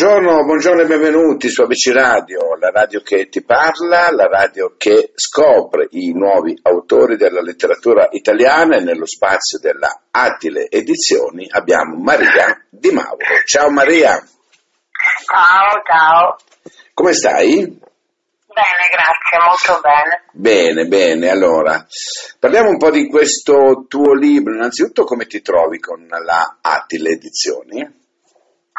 Buongiorno, buongiorno e benvenuti su ABC Radio, la radio che ti parla, la radio che scopre i nuovi autori della letteratura italiana e nello spazio della Attile Edizioni abbiamo Maria Di Mauro. Ciao Maria. Ciao, ciao. Come stai? Bene, grazie, molto bene. Bene, bene, allora parliamo un po' di questo tuo libro. Innanzitutto come ti trovi con la Attile Edizioni?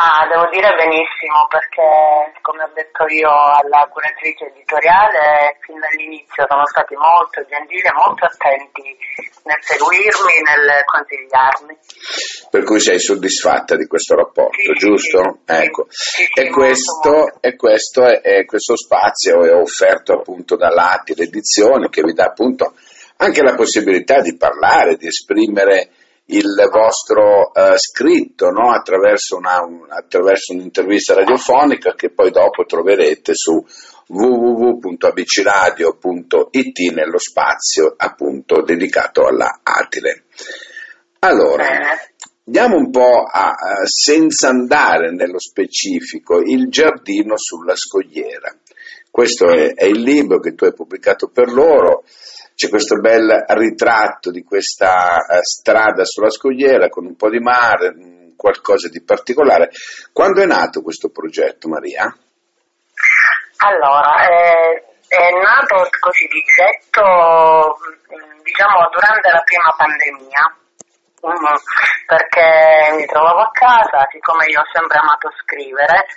Ah, devo dire benissimo perché, come ho detto io alla curatrice editoriale, fin dall'inizio sono stati molto gentili e molto attenti nel seguirmi, nel consigliarmi. Per cui sei soddisfatta di questo rapporto, Sì, giusto? sì, ecco. Sì, e, questo, molto. e questo è, è- questo spazio è offerto appunto dall'Atti l'edizione che vi dà appunto anche la possibilità di parlare, di esprimere il vostro eh, scritto no? attraverso, una- un- attraverso un'intervista radiofonica che poi dopo troverete su www.abcradio.it nello spazio appunto dedicato alla Atile. Allora. Andiamo un po' a, a- senza andare nello specifico, il giardino sulla scogliera. Questo è, è il libro che tu hai pubblicato per loro. C'è questo bel ritratto di questa eh, strada sulla scogliera con un po' di mare, mh, qualcosa di particolare. Quando è nato questo progetto, Maria? Allora, eh, è nato così di getto, mm, diciamo, durante la prima pandemia, Mhm, perché mi trovavo a casa, siccome io ho sempre amato scrivere,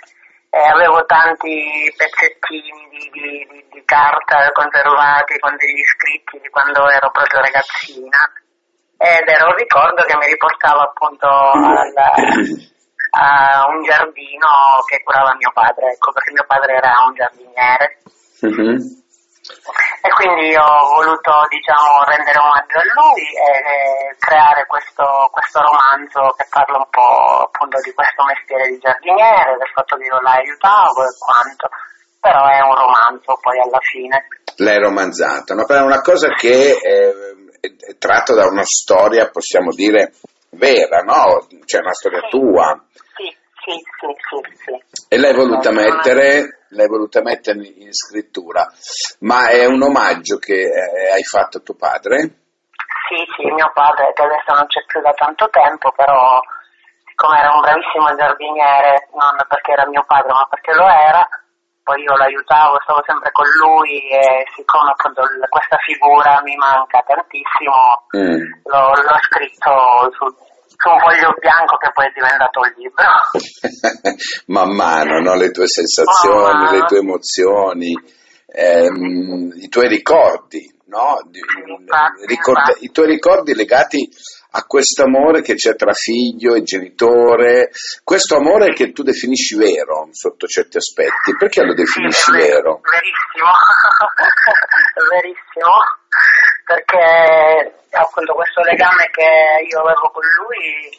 e avevo tanti pezzettini di, di- di- carta conservati con degli scritti di quando ero proprio ragazzina, ed era un ricordo che mi riportava appunto al, a un giardino che curava mio padre, ecco, perché mio padre era un giardiniere. Mhm. E quindi ho voluto, diciamo, rendere omaggio a lui e, creare questo, questo romanzo che parla un po' appunto di questo mestiere di giardiniere, del fatto che io la aiutavo e quanto, però è un romanzo poi alla fine. L'hai romanzato, no? Però è una cosa che eh, è, è tratta da una storia, possiamo dire, vera, no? Cioè una storia Sì. tua. Sì, sì, sì, sì, sì. E l'hai voluta mettere, l'hai voluta mettere in, scrittura, ma è un omaggio che eh, hai fatto a tuo padre? Sì, sì, mio padre che adesso non c'è più da tanto tempo, però siccome era un bravissimo giardiniere, non perché era mio padre, ma perché lo era, poi io lo aiutavo, stavo sempre con lui e siccome appunto questa figura mi manca tantissimo, Mm. l'ho, l'ho scritto su un foglio bianco che poi è diventato un libro. Man mano, no? le tue sensazioni, le tue emozioni, ehm, i tuoi ricordi, no? Infatti, ricorda- infatti. I tuoi ricordi legati a questo amore che c'è tra figlio e genitore, questo amore che tu definisci vero sotto certi aspetti, perché lo definisci Sì, vero? Verissimo, verissimo, perché appunto questo legame che io avevo con lui,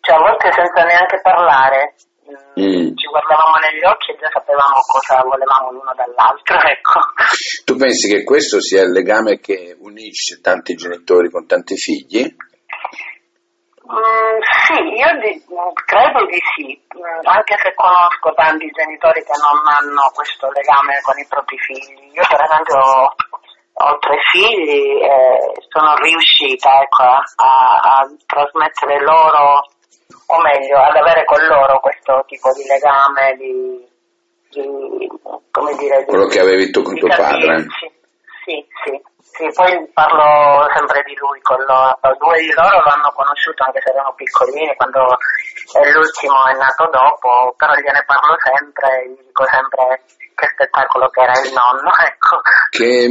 cioè a volte senza neanche parlare, mm, ci guardavamo negli occhi e già sapevamo cosa volevamo l'uno dall'altro, ecco. Tu pensi che questo sia il legame che unisce tanti genitori con tanti figli? Mm, sì, io di- credo di sì, Mm, anche se conosco tanti genitori che non hanno questo legame con i propri figli. Io per esempio ho, tre figli e sono riuscita ecco, a, a trasmettere loro, o meglio, ad avere con loro questo tipo di legame, di, di come dire, di, Quello che avevi tu con tuo padre? Sì, sì, sì, poi parlo sempre di lui loro. Due di loro lo hanno conosciuto anche se erano piccolini, quando eh, l'ultimo è nato dopo, però gliene parlo sempre, gli dico sempre che spettacolo che era il nonno, ecco. Che,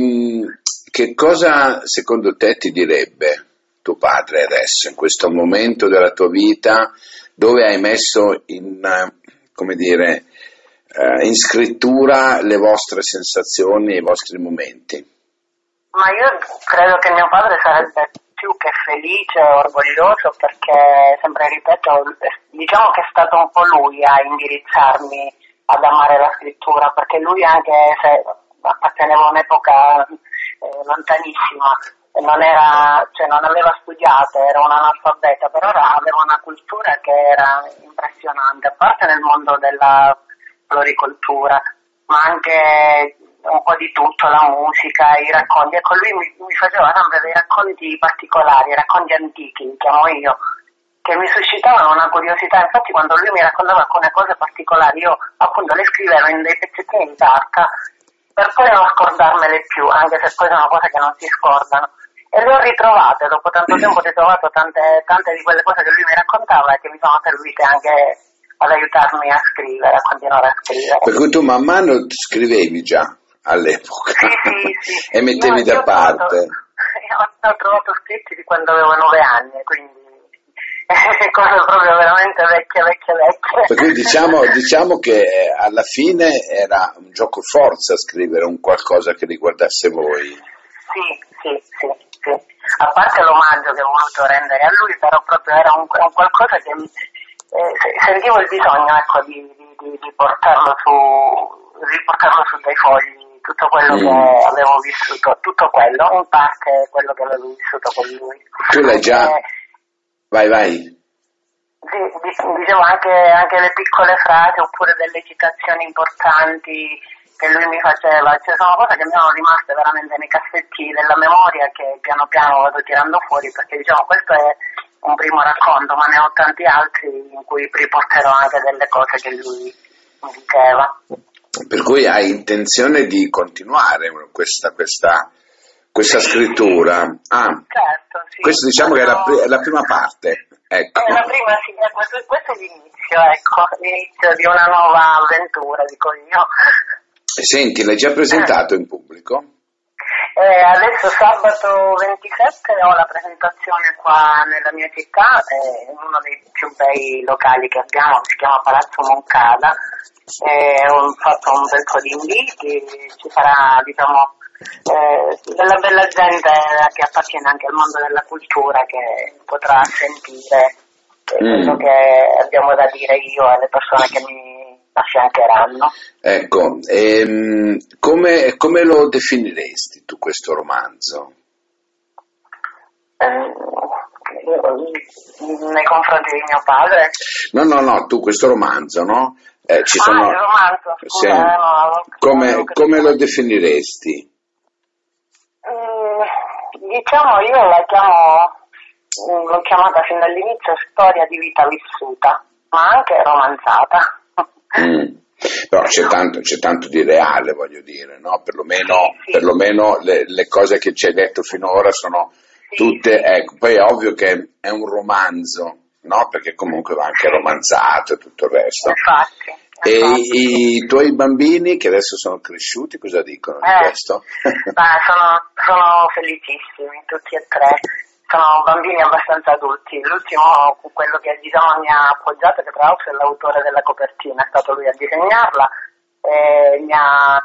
che cosa secondo te ti direbbe tuo padre adesso, in questo momento della tua vita, dove hai messo in, come dire, eh, in scrittura le vostre sensazioni e i vostri momenti? Ma io credo che mio padre sarebbe più che felice e orgoglioso perché, sempre ripeto, diciamo che è stato un po' lui a indirizzarmi ad amare la scrittura, perché lui anche se apparteneva a un'epoca eh, lontanissima, non, era, cioè non aveva studiato, era un analfabeta, però aveva una cultura che era impressionante, a parte nel mondo della floricoltura, ma anche un po' di tutto, la musica, i racconti. Ecco, lui mi, mi faceva sempre dei racconti particolari, racconti antichi, li chiamo io, che mi suscitavano una curiosità. Infatti quando lui mi raccontava alcune cose particolari, io appunto le scrivevo in dei pezzettini di carta per poi non scordarmele più, anche se poi sono cose che non si scordano. E le ho ritrovate, dopo tanto tempo ho ritrovato tante, tante di quelle cose che lui mi raccontava e che mi sono servite anche ad aiutarmi a scrivere, a continuare a scrivere. Per cui tu man mano scrivevi già all'epoca sì, sì, sì, e mettevi Io- io da ho trovato- parte. Ho, trovato scritti di quando avevo nove anni, quindi cose proprio veramente vecchie, vecchie, vecchie. Per cui diciamo, diciamo che eh, alla fine era un gioco forza scrivere un qualcosa che riguardasse voi. Sì, sì, sì, sì. A parte l'omaggio che ho voluto rendere a lui, però proprio era un, un qualcosa che eh, se- sentivo il bisogno ecco, di- di- di portarlo su, di portarlo su dei fogli, tutto quello Mm. che avevo vissuto, tutto quello, in parte quello che avevo vissuto con lui. Tu l'hai già- Anche- Vai, vai. sì, di- dicevo anche, anche le piccole frasi oppure delle citazioni importanti che lui mi faceva, cioè sono cose che mi sono rimaste veramente nei cassetti della memoria che piano piano vado tirando fuori perché diciamo questo è un primo racconto ma ne ho tanti altri in cui riporterò anche delle cose che lui mi diceva. Per cui hai intenzione di continuare questa, questa, questa scrittura. Ah, Certo, sì. questa diciamo che è la, la prima parte. Ecco. È la prima, sì, eh, questo, questo è l'inizio, ecco, l'inizio di una nuova avventura, dico io. Senti, l'hai già presentato in pubblico? Eh, adesso sabato 27 ho la presentazione qua nella mia città, eh, in uno dei più bei locali che abbiamo, si chiama Palazzo Moncada. Eh, ho fatto un bel po' di inviti, ci sarà diciamo, eh, della bella gente che appartiene anche al mondo della cultura che potrà sentire eh, Mm. quello che abbiamo da dire io e le persone che mi affiancheranno. Ecco, ehm, come, come lo definiresti tu questo romanzo? Eh, nei confronti di mio padre. No, no, no, tu questo romanzo, no? Eh, ci Ah, sono... il romanzo, scusa, Sì. eh, no, Come, come lo definiresti? Mm, diciamo io la chiamo, mm, l'ho chiamata fin dall'inizio storia di vita vissuta, ma anche romanzata. Mm. Però c'è tanto, c'è tanto di reale, voglio dire, no? Perlomeno, Sì, sì. perlomeno le, le cose che ci hai detto finora sono Sì, tutte, ecco, poi è ovvio che è un romanzo, no? Perché comunque va anche romanzato e tutto il resto. Infatti. E i, i tuoi bambini che adesso sono cresciuti, cosa dicono di Eh, questo? sono, sono felicissimi, tutti e tre. Sono bambini abbastanza adulti. L'ultimo, quello che diciamo, mi ha appoggiato, che tra l'altro è l'autore della copertina, è stato lui a disegnarla, e mi, ha,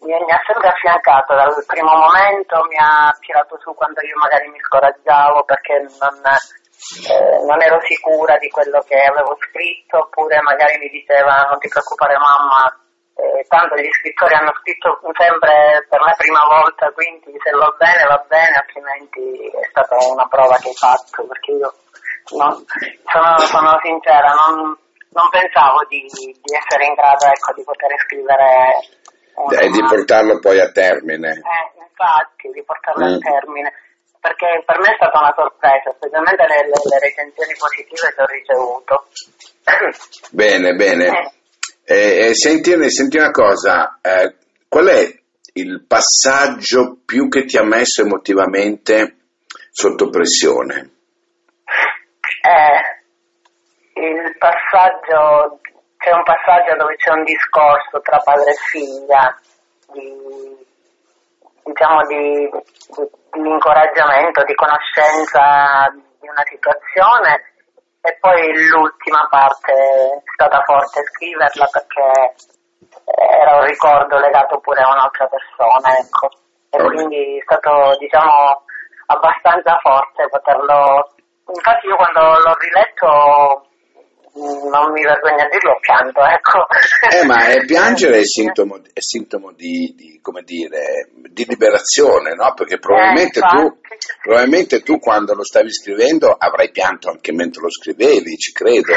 mi, mi ha sempre affiancato dal primo momento, mi ha tirato su quando io magari mi scoraggiavo perché non, eh, non ero sicura di quello che avevo scritto, oppure magari mi diceva non ti preoccupare mamma, eh, tanto gli scrittori hanno scritto sempre per la prima volta, quindi se va bene va bene, altrimenti è stata una prova che hai fatto, perché io non- sono, sono sincera, non, non pensavo di, di essere in grado ecco, di poter scrivere E di romanzo. portarlo poi a termine. Eh, infatti, di portarlo Mm. a termine. Perché per me è stata una sorpresa, specialmente le, le, le recensioni positive che ho ricevuto. Bene, bene. Eh. Eh, senti, senti una cosa, eh, qual è il passaggio più che ti ha messo emotivamente sotto pressione? Eh, il passaggio, c'è un passaggio dove c'è un discorso tra padre e figlia, di, diciamo di, di- di incoraggiamento, di conoscenza di una situazione e poi l'ultima parte è stata forte scriverla perché era un ricordo legato pure a un'altra persona, ecco. E quindi è stato, diciamo, abbastanza forte poterlo... Infatti io quando l'ho riletto, mh, non mi vergogno a dirlo, pianto, ecco. Eh, ma eh, piangere è sintomo, è sintomo di, di, come dire, di liberazione, no? Perché probabilmente Eh, tu. Probabilmente tu quando lo stavi scrivendo avrai pianto anche mentre lo scrivevi, ci credo.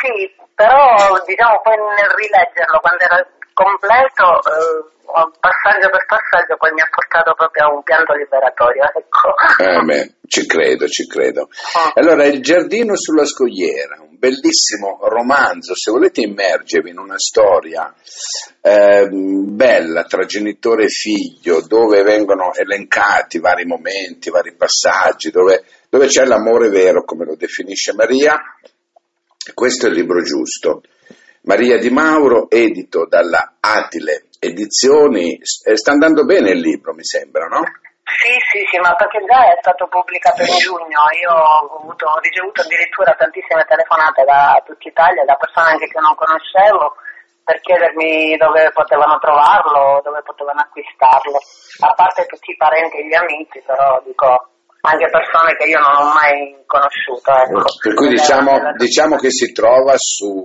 Sì, però diciamo poi nel rileggerlo quando era completo, eh, passaggio per passaggio, poi mi ha portato proprio a un pianto liberatorio. Ecco. Eh beh, ci credo, ci credo. Oh. Allora, Il giardino sulla scogliera, bellissimo romanzo, se volete immergervi in una storia eh, bella tra genitore e figlio, dove vengono elencati vari momenti, vari passaggi, dove, dove c'è l'amore vero, come lo definisce Maria, questo è il libro giusto. Maria Di Mauro, edito dalla Atile Edizioni. Sta andando bene il libro, mi sembra, no? Sì, sì, sì, ma perché già è stato pubblicato in giugno, io ho, avuto, ho ricevuto addirittura tantissime telefonate da tutta Italia, da persone anche che non conoscevo, per chiedermi dove potevano trovarlo, dove potevano acquistarlo, a parte tutti i parenti e gli amici, però dico anche persone che io non ho mai conosciuto. Ecco. Per cui diciamo, diciamo che si trova su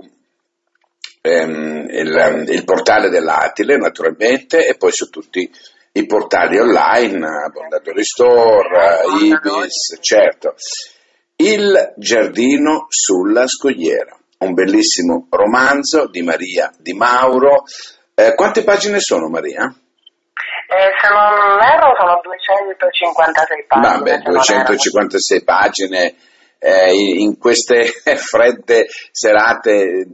ehm, il, il, portale dell'Atile naturalmente e poi su tutti i portali online, Bondadori Store, Ibis, certo. Il giardino sulla scogliera, un bellissimo romanzo di Maria Di Mauro. Eh, quante pagine sono Maria? Eh, se non erro sono 256 pagine. Vabbè, 256 pagine eh, in queste fredde serate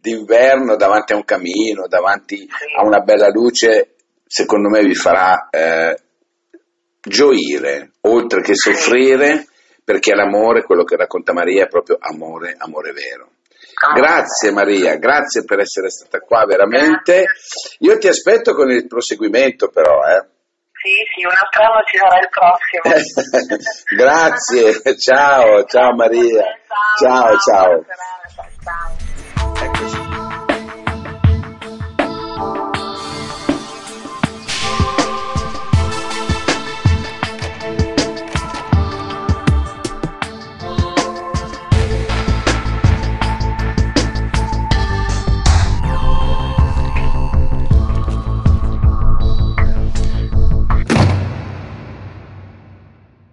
d'inverno davanti a un camino, davanti sì. a una bella luce, secondo me vi farà eh, gioire, oltre che soffrire, perché l'amore, quello che racconta Maria, è proprio amore, amore vero. Grazie Maria, grazie per essere stata qua veramente. Io ti aspetto con il proseguimento però. Eh. Sì, sì, un altro anno ci sarà il prossimo. grazie, ciao, ciao Maria. Ciao, ciao. ciao.